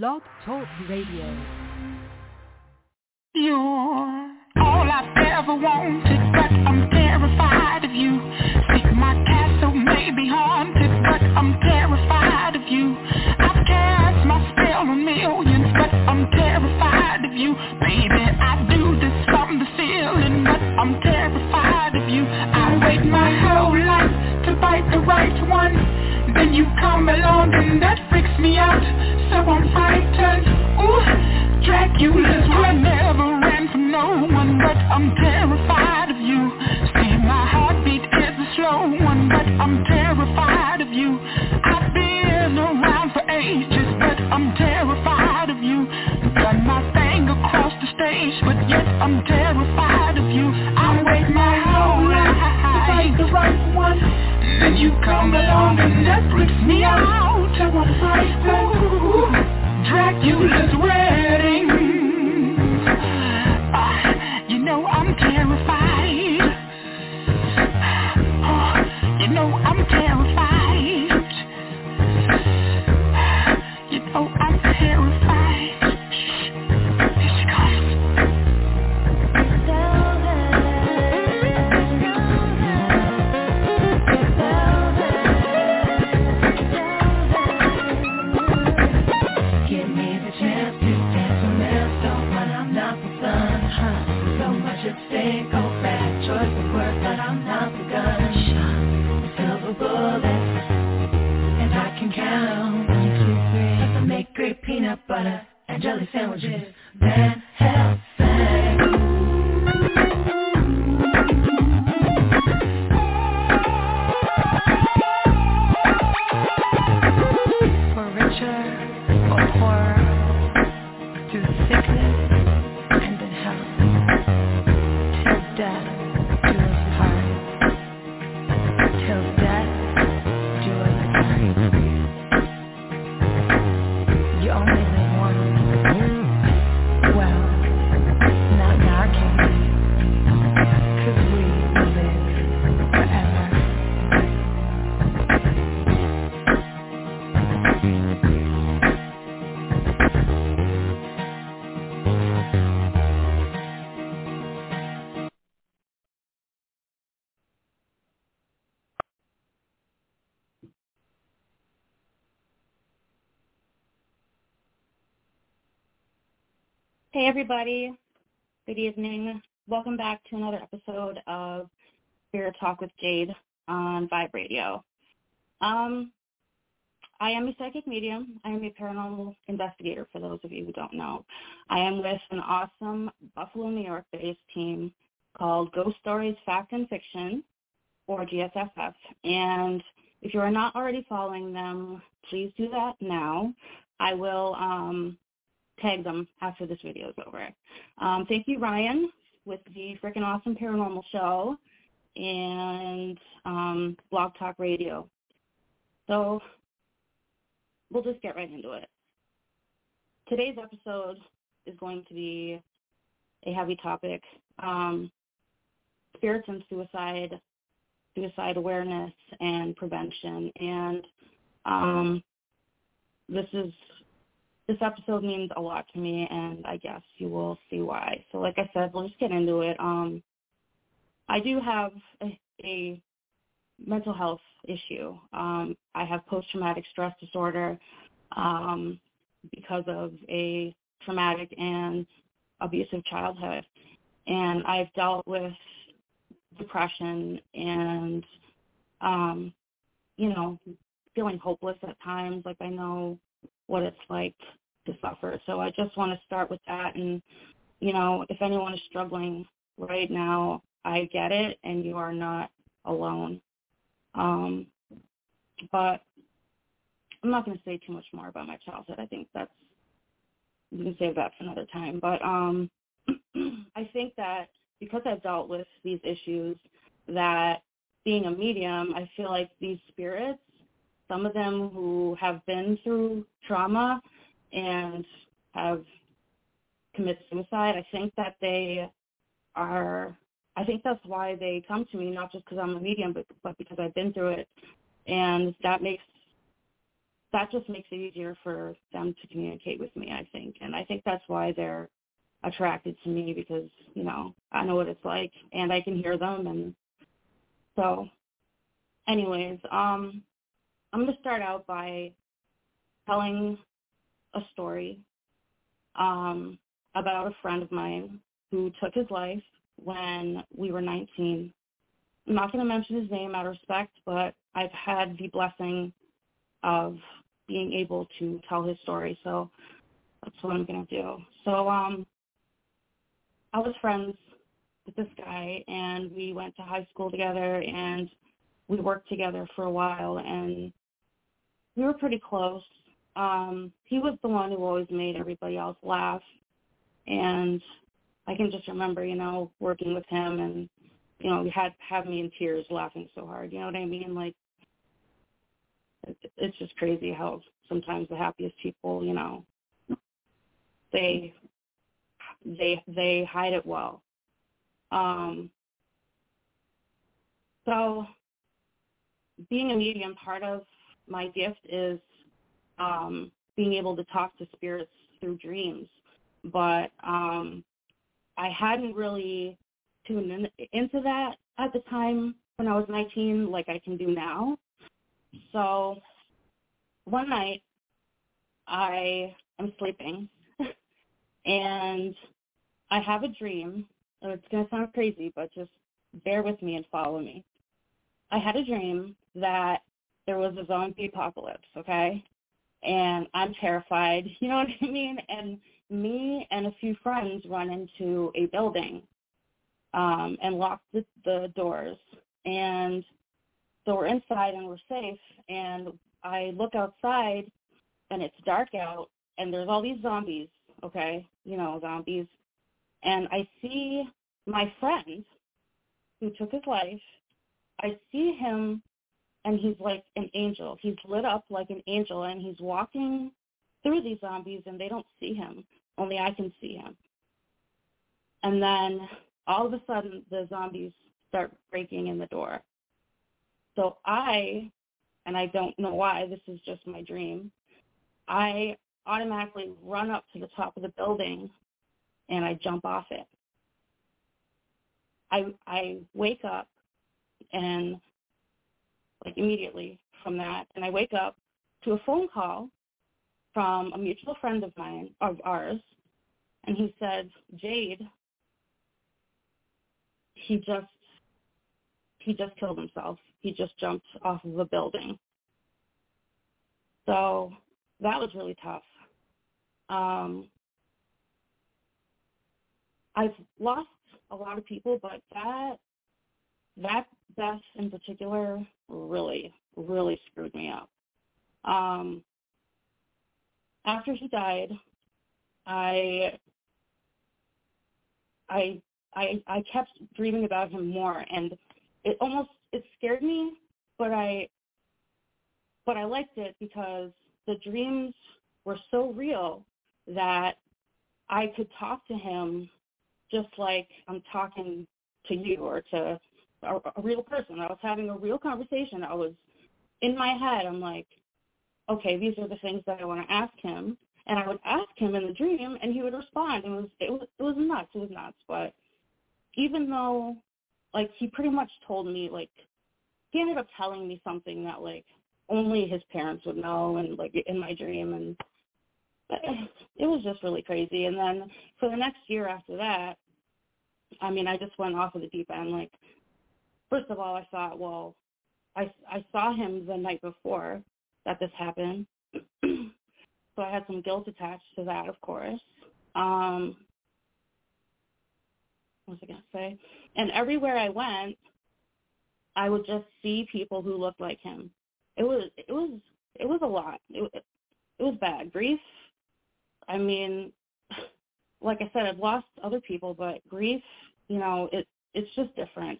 Blog Talk Radio. You're all I've ever wanted, but I'm terrified of you. Think my castle may be haunted, but I'm terrified of you. I've cast my spell on millions, but I'm terrified of you. Baby, I do this from the ceiling, but I'm terrified of you. I wait my whole life to bite the right one. You come along and that freaks me out. So I'm frightened. Ooh, Dracula's were never ran from no one But I'm terrified of you. See my heartbeat is a slow one But I'm terrified of you. I've been around for ages But I'm terrified of you. Done my thing across the stage But yet I'm terrified of you. I wait my whole life To fight the right one then you come along and that freaks me out. I want to Dracula's wedding. Uh, you know I'm terrified. Oh, you know I'm terrified. Hey everybody, good evening. Welcome back to another episode of Spirit Talk with Jade on Vibe Radio. Um, I am a psychic medium. I am a paranormal investigator for those of you who don't know. I am with an awesome Buffalo, New York based team called Ghost Stories Fact and Fiction or GSFF. And if you are not already following them, please do that now. I will um, tag them after this video is over. Um, thank you, Ryan, with the freaking awesome paranormal show and um, Blog Talk Radio. So we'll just get right into it. Today's episode is going to be a heavy topic. Um, spirits and suicide, suicide awareness and prevention. And um, this is this episode means a lot to me and I guess you will see why. So like I said, we'll just get into it. Um I do have a, a mental health issue. Um I have post traumatic stress disorder um because of a traumatic and abusive childhood. And I've dealt with depression and um you know, feeling hopeless at times. Like I know what it's like to suffer. So I just want to start with that. And, you know, if anyone is struggling right now, I get it and you are not alone. Um, but I'm not going to say too much more about my childhood. I think that's, we can save that for another time. But um, I think that because I've dealt with these issues, that being a medium, I feel like these spirits some of them who have been through trauma and have committed suicide, I think that they are, I think that's why they come to me, not just because I'm a medium, but, but because I've been through it. And that makes that just makes it easier for them to communicate with me, I think. And I think that's why they're attracted to me because, you know, I know what it's like and I can hear them and so anyways, um I'm gonna start out by telling a story um about a friend of mine who took his life when we were 19. I'm not going to mention his name out of respect, but I've had the blessing of being able to tell his story. So that's what I'm going to do. So um, I was friends with this guy, and we went to high school together, and we worked together for a while, and we were pretty close. Um, he was the one who always made everybody else laugh, and I can just remember, you know, working with him, and you know, he had had me in tears laughing so hard. You know what I mean? Like it's just crazy how sometimes the happiest people, you know, they they they hide it well. Um, so being a medium, part of my gift is um, being able to talk to spirits through dreams. But um, I hadn't really tuned in, into that at the time when I was 19, like I can do now. So one night I am sleeping and I have a dream. It's going to sound crazy, but just bear with me and follow me. I had a dream that there was a zombie apocalypse, okay? And I'm terrified, you know what I mean? And me and a few friends run into a building um, and lock the, the doors. And so we're inside and we're safe. And I look outside and it's dark out and there's all these zombies, okay, you know, zombies. And I see my friend who took his life. I see him and he's like an angel. He's lit up like an angel and he's walking through these zombies and they don't see him. Only I can see him. And then all of a sudden the zombies start breaking in the door. So I, and I don't know why, this is just my dream, I automatically run up to the top of the building and I jump off it. I I wake up and like immediately from that and I wake up to a phone call from a mutual friend of mine of ours and he said, Jade, he just he just killed himself. He just jumped off of a building. So that was really tough. Um, I've lost a lot of people, but that that death in particular really, really screwed me up. Um, after he died, I I I I kept dreaming about him more, and it almost it scared me, but I but I liked it because the dreams were so real that I could talk to him just like I'm talking to you or to a, a real person. I was having a real conversation. I was in my head. I'm like, okay, these are the things that I want to ask him, and I would ask him in the dream, and he would respond. It was it was it was nuts. It was nuts. But even though, like, he pretty much told me like he ended up telling me something that like only his parents would know, and like in my dream, and it was just really crazy. And then for the next year after that, I mean, I just went off of the deep end. Like, first of all, I thought, well, I I saw him the night before that this happened, so I had some guilt attached to that, of course. Um, what was I gonna say? And everywhere I went, I would just see people who looked like him. It was it was it was a lot. It, it was bad. Grief. I mean, like I said, I've lost other people, but grief, you know, it it's just different.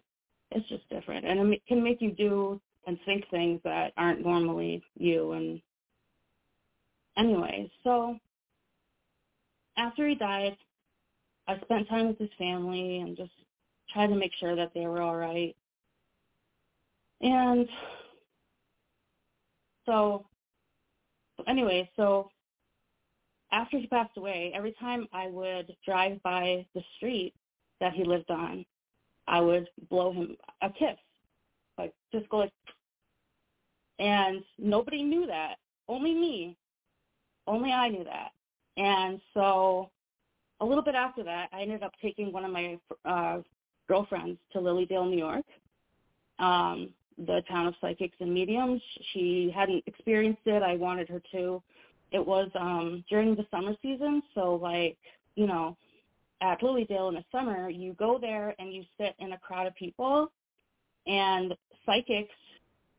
It's just different, and it can make you do and think things that aren't normally you. And anyway, so after he died, I spent time with his family and just tried to make sure that they were all right. And so anyway, so after he passed away, every time I would drive by the street that he lived on, I would blow him a kiss, like just go like, and nobody knew that. Only me. Only I knew that. And so a little bit after that, I ended up taking one of my uh, girlfriends to Lily Dale, New York, um, the town of psychics and mediums. She hadn't experienced it. I wanted her to. It was um, during the summer season, so like you know, at Lily Dale in the summer, you go there and you sit in a crowd of people, and psychics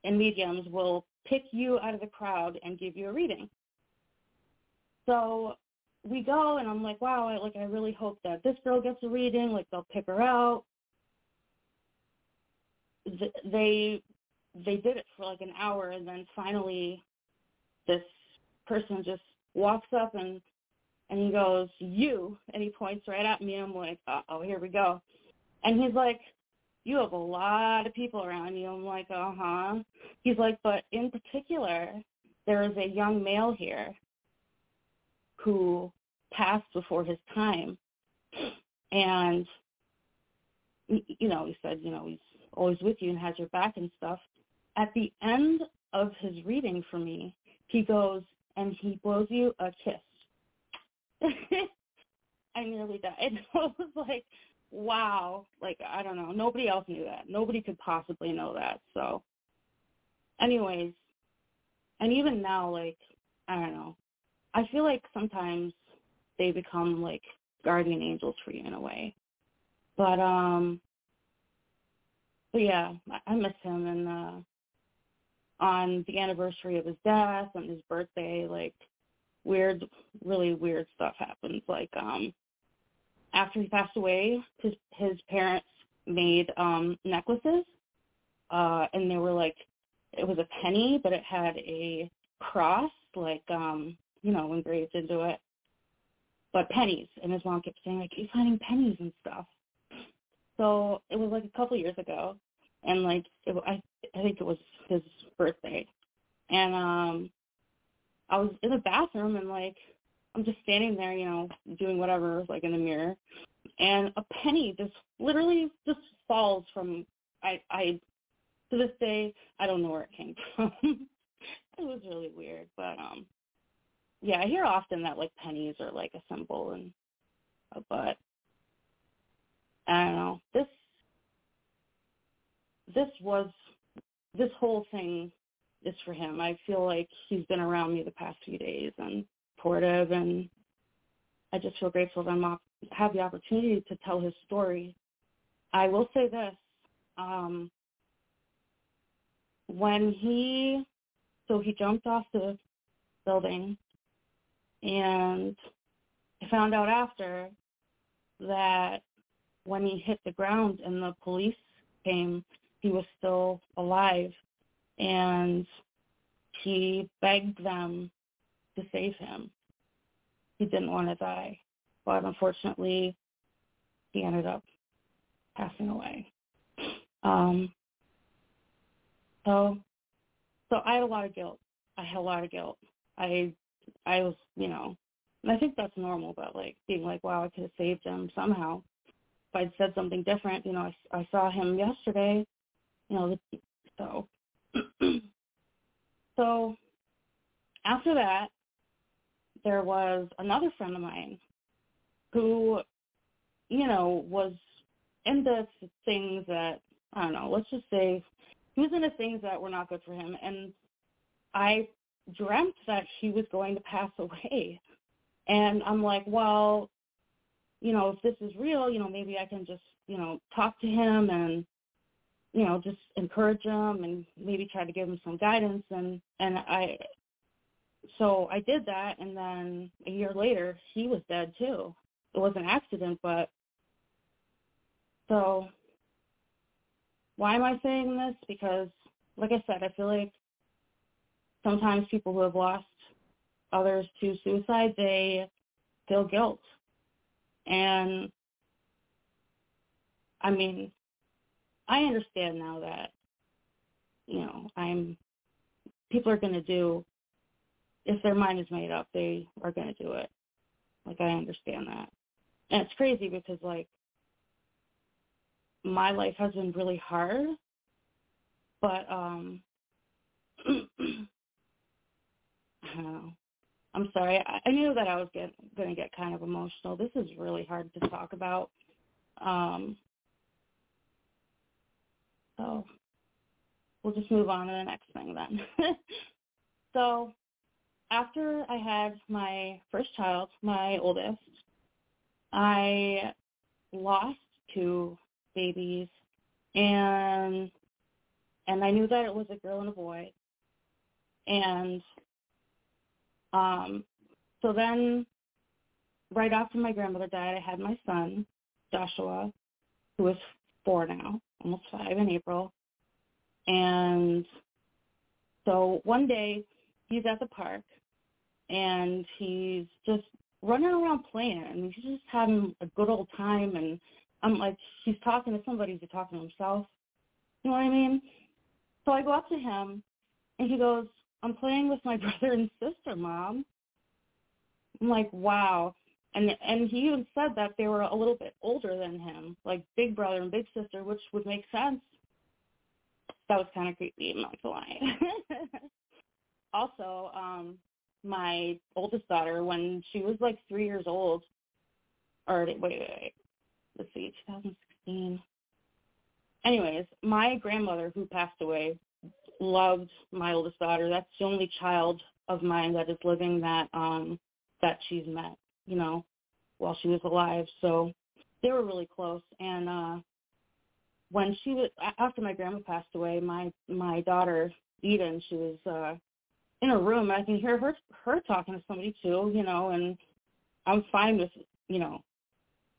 and mediums will pick you out of the crowd and give you a reading. So we go and I'm like, wow, I, like I really hope that this girl gets a reading. Like they'll pick her out. They they did it for like an hour and then finally this person just walks up and and he goes, you, and he points right at me. I'm like, oh, here we go. And he's like, you have a lot of people around you. I'm like, uh-huh. He's like, but in particular, there is a young male here who passed before his time. And, you know, he said, you know, he's always with you and has your back and stuff. At the end of his reading for me, he goes and he blows you a kiss. I nearly died. I was like, wow. Like, I don't know. Nobody else knew that. Nobody could possibly know that. So anyways, and even now, like, I don't know. I feel like sometimes they become like guardian angels for you in a way. But um but yeah, I miss him and uh on the anniversary of his death and his birthday, like weird really weird stuff happens. Like um after he passed away, his his parents made um necklaces. Uh and they were like it was a penny but it had a cross like um you know, engraved into it. But pennies, and his mom kept saying, like, "He's finding pennies and stuff. So it was like a couple years ago, and like it, I, I think it was his birthday, and um, I was in the bathroom and like I'm just standing there, you know, doing whatever, like in the mirror, and a penny just literally just falls from I I to this day I don't know where it came from. it was really weird, but um yeah, I hear often that like pennies are like a symbol and but I don't know. This this was this whole thing is for him. I feel like he's been around me the past few days and supportive and I just feel grateful that I have the opportunity to tell his story. I will say this. Um, when he so he jumped off the building and I found out after that when he hit the ground and the police came, he was still alive. And he begged them to save him. He didn't want to die. But unfortunately, he ended up passing away. Um, so, so I had a lot of guilt. I had a lot of guilt. I I was, you know, and I think that's normal, but like being like, wow, I could have saved him somehow. If I'd said something different, you know, I, I saw him yesterday, you know, so, so after that, there was another friend of mine who, you know, was into things that, I don't know, let's just say he was into things that were not good for him. And I dreamt that he was going to pass away. And I'm like, well, you know, if this is real, you know, maybe I can just, you know, talk to him and, you know, just encourage them and maybe try to give them some guidance. And, and I, so I did that. And then a year later, he was dead too. It was an accident, but so why am I saying this? Because like I said, I feel like sometimes people who have lost others to suicide, they feel guilt. And I mean, I understand now that, you know, I'm, people are going to do if their mind is made up, they are going to do it. Like I understand that. And it's crazy because like my life has been really hard, but um know. I'm sorry. I, I knew that I was get, going to get kind of emotional. This is really hard to talk about. Um, so we'll just move on to the next thing then. so after I had my first child, my oldest, I lost two babies and and I knew that it was a girl and a boy. And um so then right after my grandmother died I had my son, Joshua, who is four now, almost five in April. And so one day he's at the park and he's just running around playing and he's just having a good old time and I'm like he's talking to somebody, he's talking to himself. You know what I mean? So I go up to him and he goes, I'm playing with my brother and sister, mom. I'm like, wow. And and he even said that they were a little bit older than him, like big brother and big sister, which would make sense. That was kind of creepy, I'm not gonna lie. also, um, my oldest daughter, when she was like three years old, or wait, wait, wait, let's see, 2016. Anyways, my grandmother who passed away loved my oldest daughter. That's the only child of mine that is living that um that she's met, you know, while she was alive. So they were really close and uh when she was after my grandma passed away, my my daughter Eden, she was uh in a room. I can hear her her talking to somebody too, you know, and I'm fine with you know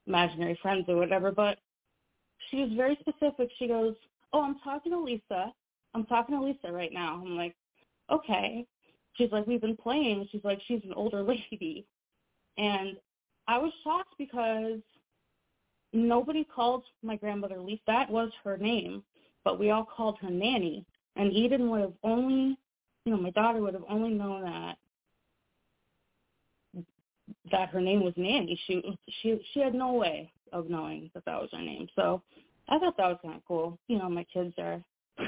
imaginary friends or whatever. But she was very specific. She goes, "Oh, I'm talking to Lisa. I'm talking to Lisa right now." I'm like, "Okay." She's like, "We've been playing." She's like, "She's an older lady," and I was shocked because nobody called my grandmother Lisa. That was her name, but we all called her Nanny. And Eden would have only you know, my daughter would have only known that that her name was Nanny. She she she had no way of knowing that that was her name. So I thought that was kind of cool. You know, my kids are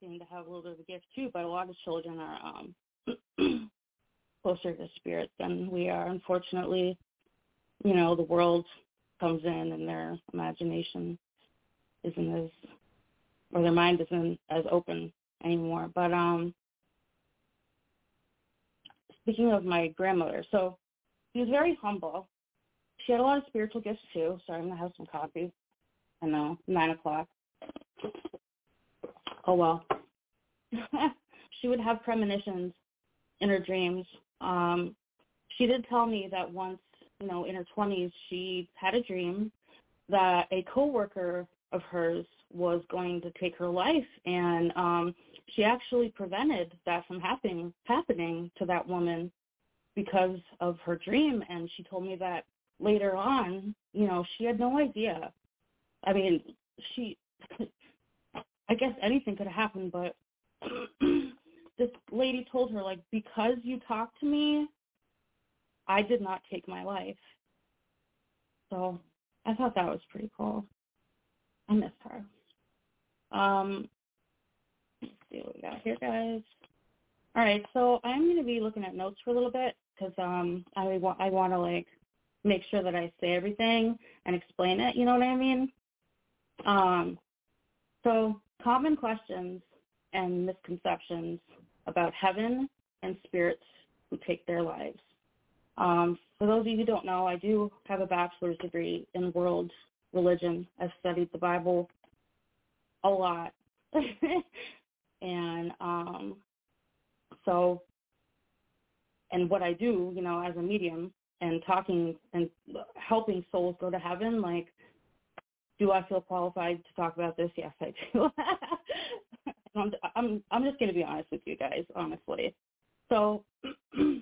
seem to have a little bit of a gift too, but a lot of children are um closer to spirit than we are. Unfortunately, you know, the world comes in and their imagination isn't as or their mind isn't as open anymore. But um speaking of my grandmother, so she was very humble. She had a lot of spiritual gifts too. Sorry, I'm gonna have some coffee. I know, nine o'clock. Oh well. she would have premonitions in her dreams. Um, she did tell me that once, you know, in her twenties, she had a dream that a coworker of hers was going to take her life, and um, she actually prevented that from happening happening to that woman because of her dream and she told me that later on you know she had no idea. I mean she i guess anything could have happened but this lady told her like because you talked to me i did not take my life so i thought that was pretty cool i missed her um Let's see what we got here, guys. All right, so I'm going to be looking at notes for a little bit because um, I want I want to like make sure that I say everything and explain it. You know what I mean? Um, so common questions and misconceptions about heaven and spirits who take their lives. Um, for those of you who don't know, I do have a bachelor's degree in world religion. I've studied the Bible a lot. and um so and what I do, you know, as a medium and talking and helping souls go to heaven, like do I feel qualified to talk about this? Yes, I do. I'm, I'm I'm just going to be honest with you guys, honestly. So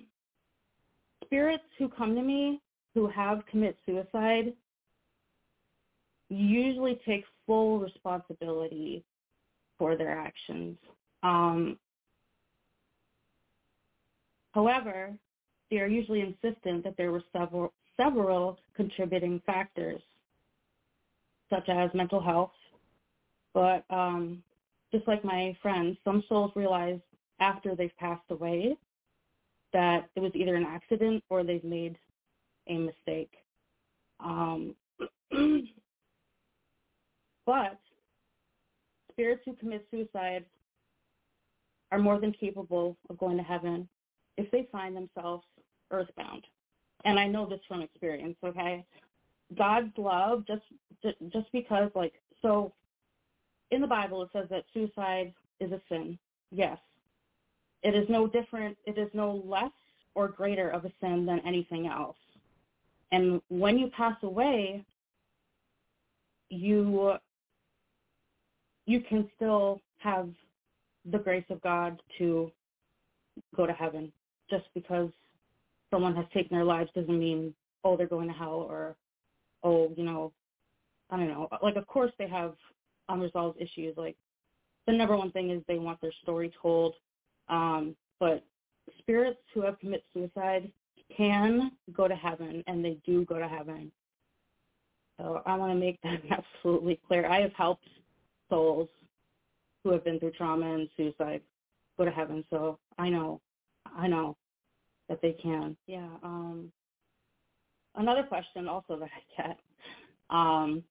spirits who come to me who have commit suicide usually take full responsibility for their actions. Um, However, they are usually insistent that there were several several contributing factors, such as mental health. But um, just like my friends, some souls realize after they've passed away that it was either an accident or they've made a mistake. Um, but spirits who commit suicide are more than capable of going to heaven if they find themselves earthbound. And I know this from experience, okay? God's love just just because like so in the Bible it says that suicide is a sin. Yes. It is no different, it is no less or greater of a sin than anything else. And when you pass away, you you can still have the grace of God to go to heaven. Just because someone has taken their lives doesn't mean oh they're going to hell or oh you know I don't know like of course they have unresolved issues like the number one thing is they want their story told um, but spirits who have committed suicide can go to heaven and they do go to heaven so I want to make that absolutely clear I have helped souls who have been through trauma and suicide go to heaven so I know I know that they can. Yeah. Um, another question also that I get. Um,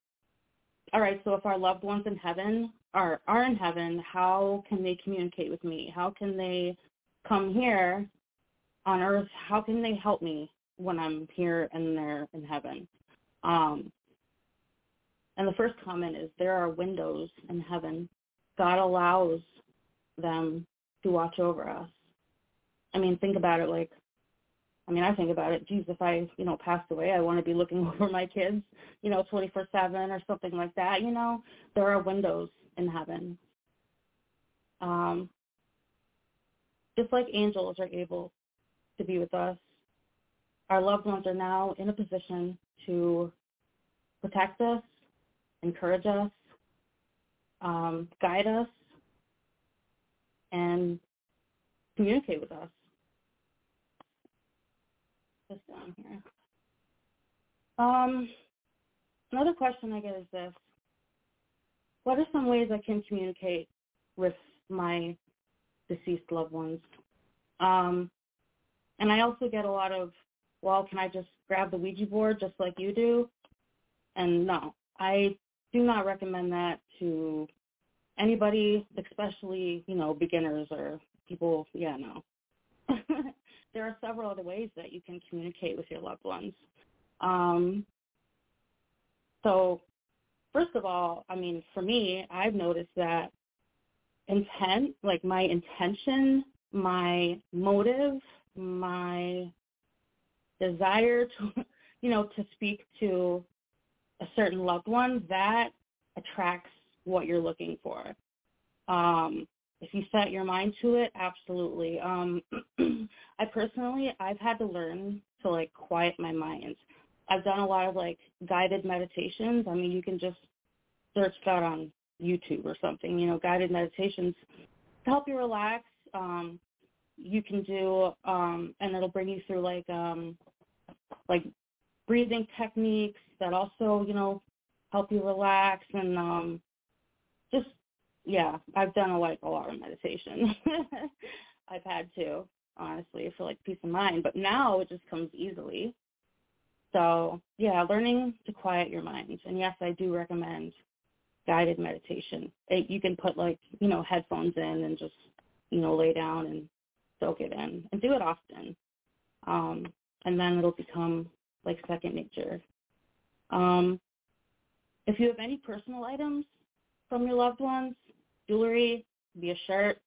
all right, so if our loved ones in heaven are are in heaven, how can they communicate with me? How can they come here on earth? How can they help me when I'm here and they're in heaven? Um, and the first comment is there are windows in heaven. God allows them to watch over us. I mean, think about it like I mean, I think about it. Geez, if I, you know, passed away, I want to be looking over my kids, you know, 24/7 or something like that. You know, there are windows in heaven. Um, just like angels are able to be with us, our loved ones are now in a position to protect us, encourage us, um, guide us, and communicate with us this down here. Um, another question I get is this. What are some ways I can communicate with my deceased loved ones? Um, and I also get a lot of, well, can I just grab the Ouija board just like you do? And no, I do not recommend that to anybody, especially, you know, beginners or people, yeah, no. there are several other ways that you can communicate with your loved ones. Um, so first of all, I mean, for me, I've noticed that intent, like my intention, my motive, my desire to, you know, to speak to a certain loved one, that attracts what you're looking for. Um, if you set your mind to it, absolutely. Um, I personally, I've had to learn to like quiet my mind. I've done a lot of like guided meditations. I mean, you can just search that on YouTube or something, you know, guided meditations to help you relax. Um, you can do, um, and it'll bring you through like, um, like breathing techniques that also, you know, help you relax and, um, just yeah, I've done a, like a lot of meditation. I've had to, honestly, for like peace of mind. But now it just comes easily. So yeah, learning to quiet your mind. And yes, I do recommend guided meditation. It, you can put like, you know, headphones in and just, you know, lay down and soak it in and do it often. Um, and then it'll become like second nature. Um, if you have any personal items from your loved ones, jewelry, be a shirt,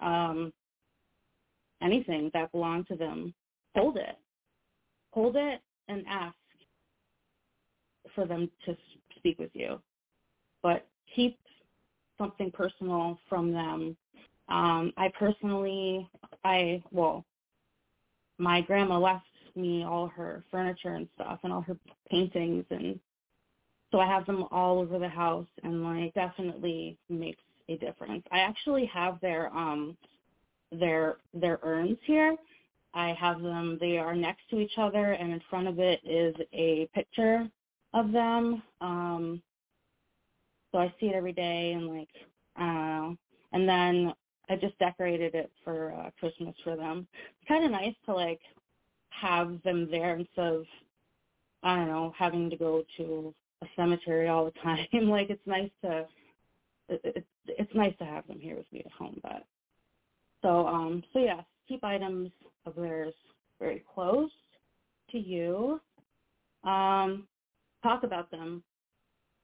um, anything that belonged to them, hold it. Hold it and ask for them to speak with you. But keep something personal from them. Um, I personally, I, well, my grandma left me all her furniture and stuff and all her paintings and so I have them all over the house and like definitely makes a difference. I actually have their um their their urns here. I have them, they are next to each other and in front of it is a picture of them. Um, so I see it every day and like, know. And then I just decorated it for uh, Christmas for them. It's kind of nice to like have them there instead of, I don't know, having to go to a cemetery all the time. like it's nice to, it, it, it's nice to have them here with me at home. But so, um, so yes, keep items of theirs very close to you. Um, talk about them.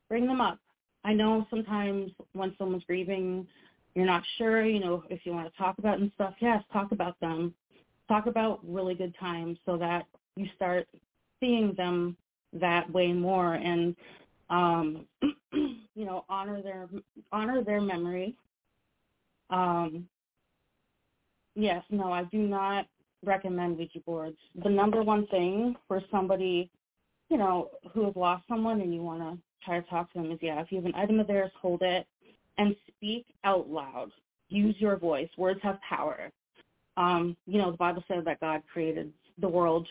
Bring them up. I know sometimes when someone's grieving, you're not sure, you know, if you want to talk about and stuff. Yes, talk about them. Talk about really good times so that you start seeing them that way more and um you know honor their honor their memory. Um yes no i do not recommend ouija boards. The number one thing for somebody you know who has lost someone and you want to try to talk to them is yeah if you have an item of theirs hold it and speak out loud. Use your voice. Words have power. Um you know the bible says that god created the world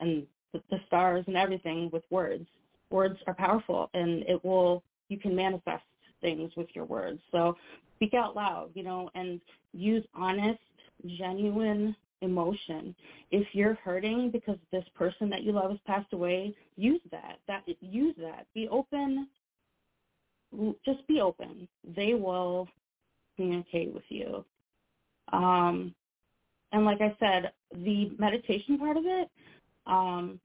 and the stars and everything with words. Words are powerful and it will, you can manifest things with your words. So speak out loud, you know, and use honest, genuine emotion. If you're hurting because this person that you love has passed away, use that. That use that. Be open. Just be open. They will communicate with you. Um, and like I said, the meditation part of it, um,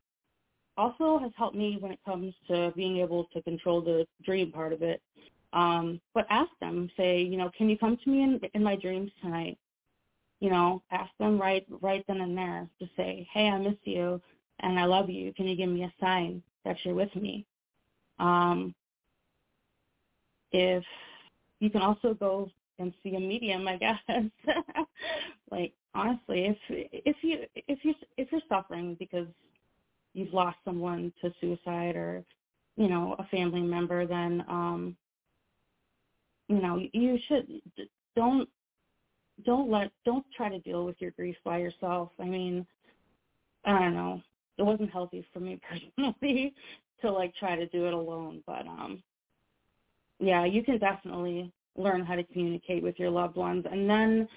also has helped me when it comes to being able to control the dream part of it. Um, but ask them, say, you know, can you come to me in, in my dreams tonight? You know, ask them right right then and there to say, hey, I miss you and I love you. Can you give me a sign that you're with me? Um, if you can also go and see a medium, I guess. like honestly, if if you if you if you're suffering because you've lost someone to suicide or you know a family member, then um, you know you should don't don't let don't try to deal with your grief by yourself. I mean, I don't know. It wasn't healthy for me personally to like try to do it alone, but um yeah, you can definitely learn how to communicate with your loved ones and then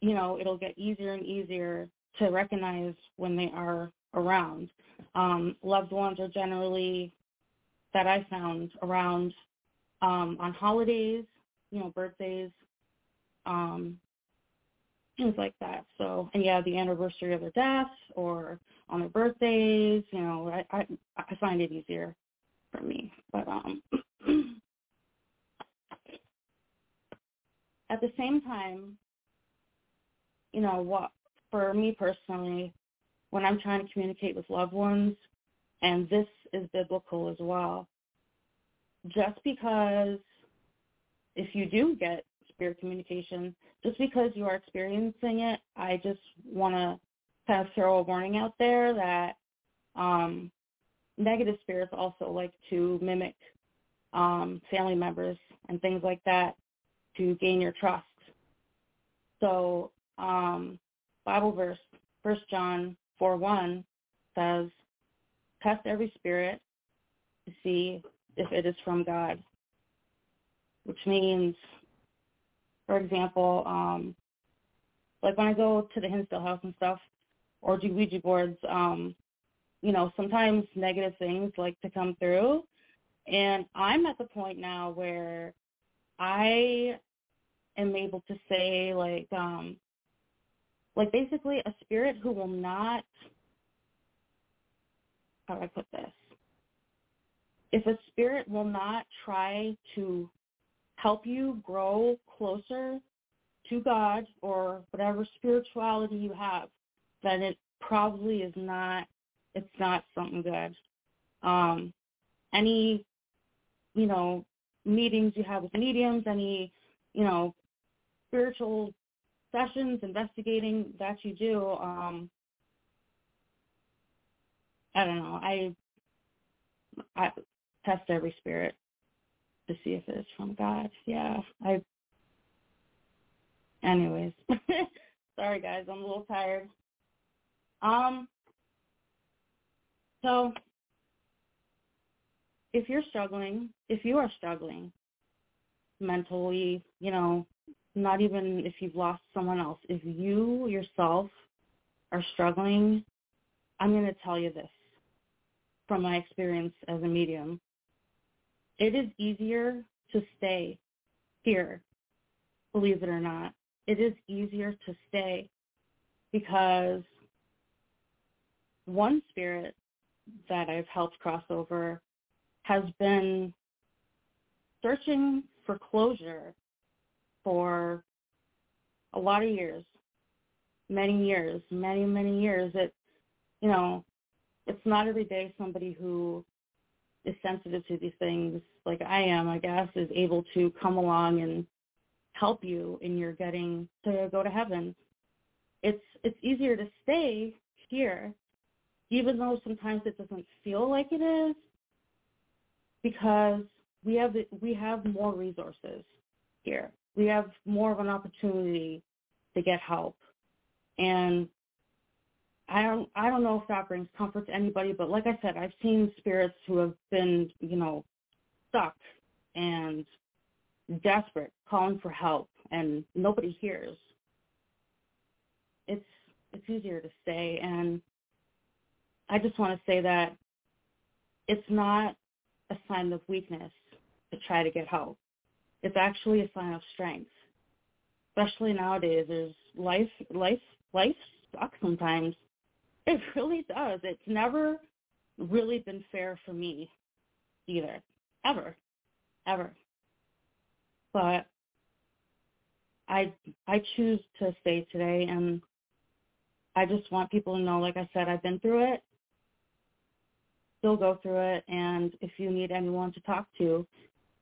you know it'll get easier and easier to recognize when they are around. Um loved ones are generally that i found around um on holidays you know birthdays um things like that. So and yeah the anniversary of their death or on their birthdays you know i i, I find it easier for me. But um at the same time, you know, what for me personally, when I'm trying to communicate with loved ones, and this is biblical as well, just because if you do get spirit communication, just because you are experiencing it, I just want to kind of throw a warning out there that um, negative spirits also like to mimic um, family members and things like that to gain your trust. So um, Bible verse, First John 4, 1 says, test every spirit to see if it is from God, which means, for example, um, like when I go to the Hinsdale house and stuff, or do Ouija boards, um, you know, sometimes negative things like to come through. And I'm at the point now where I am able to say like um like basically a spirit who will not how do I put this? If a spirit will not try to help you grow closer to God or whatever spirituality you have, then it probably is not it's not something good. Um any you know, meetings you have with mediums, any, you know, spiritual sessions, investigating that you do, um, I don't know. I I test every spirit to see if it's from God. Yeah, I. Anyways, sorry guys, I'm a little tired. Um. So, if you're struggling, if you are struggling mentally, you know, not even if you've lost someone else, if you yourself are struggling, I'm going to tell you this from my experience as a medium. It is easier to stay here, believe it or not. It is easier to stay because one spirit that I've helped cross over has been searching for closure for a lot of years, many years, many, many years. It, you know, it's not every day somebody who is sensitive to these things like I am, I guess, is able to come along and help you in your getting to go to heaven. It's it's easier to stay here, even though sometimes it doesn't feel like it is, because we have we have more resources here. We have more of an opportunity to get help, and I don't I don't know if that brings comfort to anybody, but like I said, I've seen spirits who have been you know stuck and desperate, calling for help, and nobody hears. It's it's easier to say and I just want to say that it's not a sign of weakness to try to get help. It's actually a sign of strength. Especially nowadays, there's life, life, life sucks sometimes. It really does. It's never really been fair for me either, ever, ever. But I I choose to stay today, and I just want people to know, like I said, I've been through it, still go through it, and if you need anyone to talk to,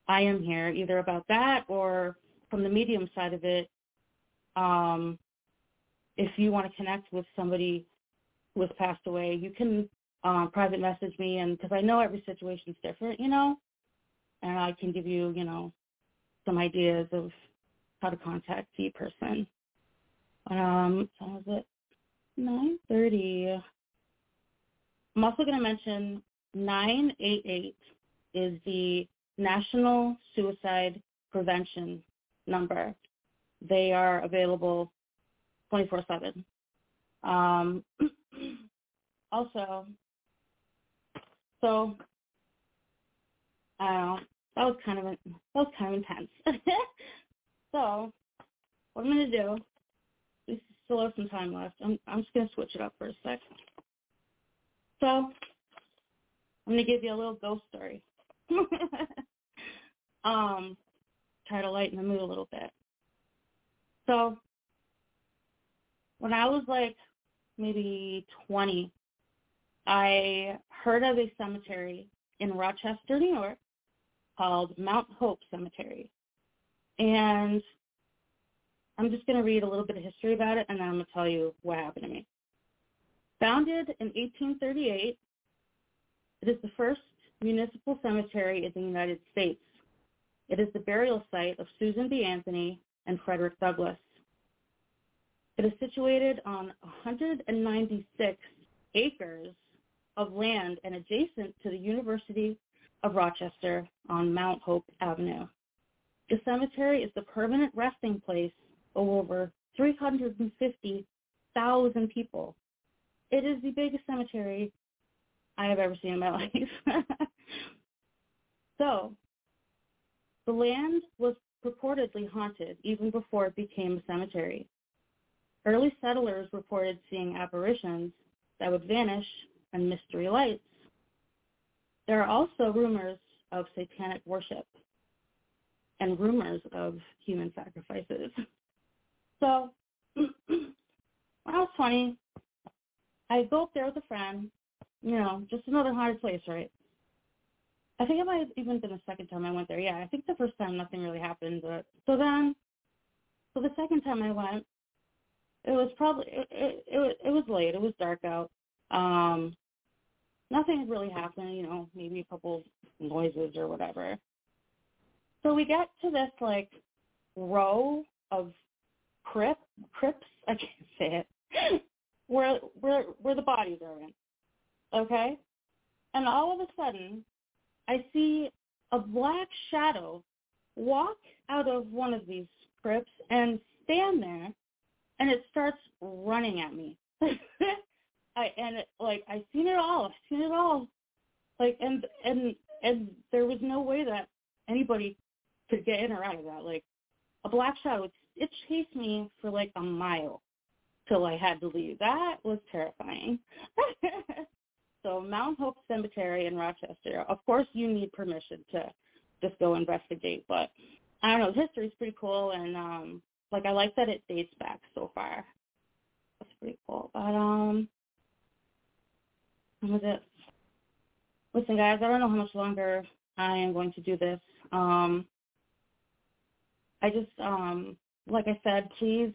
I am here either about that or from the medium side of it. Um, if you want to connect with somebody who has passed away, you can um, private message me, and because I know every situation is different, you know, and I can give you, you know, some ideas of how to contact the person. Um, so was it 9:30? I'm also going to mention 988 is the National Suicide Prevention number. They are available 24/7. Um, also, so I that was kind of a, that was kind of intense. so what I'm gonna do, we still have some time left. I'm I'm just gonna switch it up for a sec. So I'm gonna give you a little ghost story. um, try to lighten the mood a little bit. So when I was like maybe 20, I heard of a cemetery in Rochester, New York called Mount Hope Cemetery. And I'm just going to read a little bit of history about it and then I'm going to tell you what happened to me. Founded in 1838, it is the first municipal cemetery in the United States. It is the burial site of Susan B. Anthony and Frederick Douglass. It is situated on 196 acres of land and adjacent to the University of Rochester on Mount Hope Avenue. The cemetery is the permanent resting place of over 350,000 people. It is the biggest cemetery I have ever seen in my life. so, the land was purportedly haunted even before it became a cemetery. Early settlers reported seeing apparitions that would vanish and mystery lights. There are also rumors of satanic worship and rumors of human sacrifices. So when I was 20, I go up there with a friend, you know, just another haunted place, right? I think it might have even been the second time I went there. Yeah, I think the first time nothing really happened, but so then, so the second time I went, it was probably it it, it, it was late. It was dark out. Um, nothing really happened. You know, maybe a couple noises or whatever. So we get to this like row of crypt, crypts. I can't say it. where where where the bodies are in. Okay? And all of a sudden I see a black shadow walk out of one of these crypts and stand there and it starts running at me. I and it, like I seen it all. I've seen it all. Like and and and there was no way that anybody could get in or out of that. Like a black shadow, it chased me for like a mile till I had to leave. That was terrifying. so Mount Hope Cemetery in Rochester. Of course, you need permission to just go investigate, but I don't know. The history's pretty cool, and um, like I like that it dates back so far. That's pretty cool. But um, what was it? Listen, guys, I don't know how much longer I am going to do this. Um, I just, um, like I said, please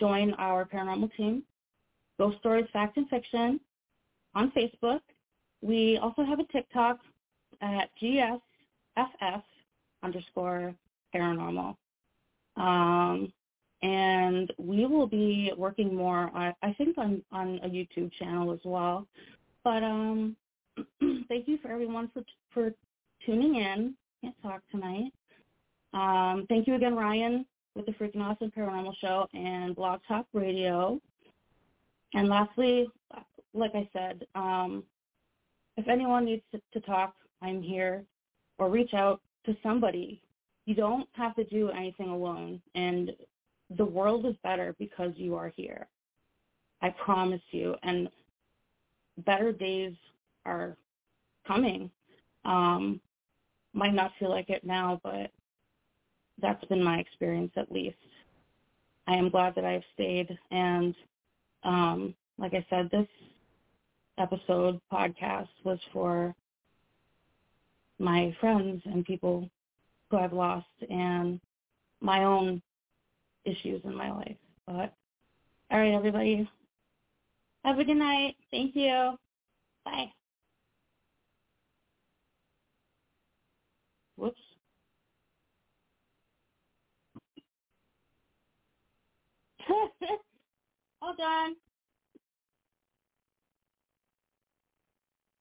join our paranormal team, Ghost Stories Fact and Fiction, on Facebook. We also have a TikTok at GSFF underscore paranormal. Um, and we will be working more, I, I think, on, on a YouTube channel as well. But um, thank you for everyone for for tuning in. Can't talk tonight. Um, thank you again, Ryan, with the Freaking Awesome Paranormal Show and Blog Talk Radio. And lastly, like I said, um, if anyone needs to, to talk, I'm here, or reach out to somebody. You don't have to do anything alone, and the world is better because you are here. I promise you. And better days are coming. Um, might not feel like it now, but that's been my experience at least. I am glad that I've stayed and um, like I said, this episode podcast was for my friends and people who I've lost and my own issues in my life. But all right, everybody. Have a good night. Thank you. Bye. Whoops. Hold on.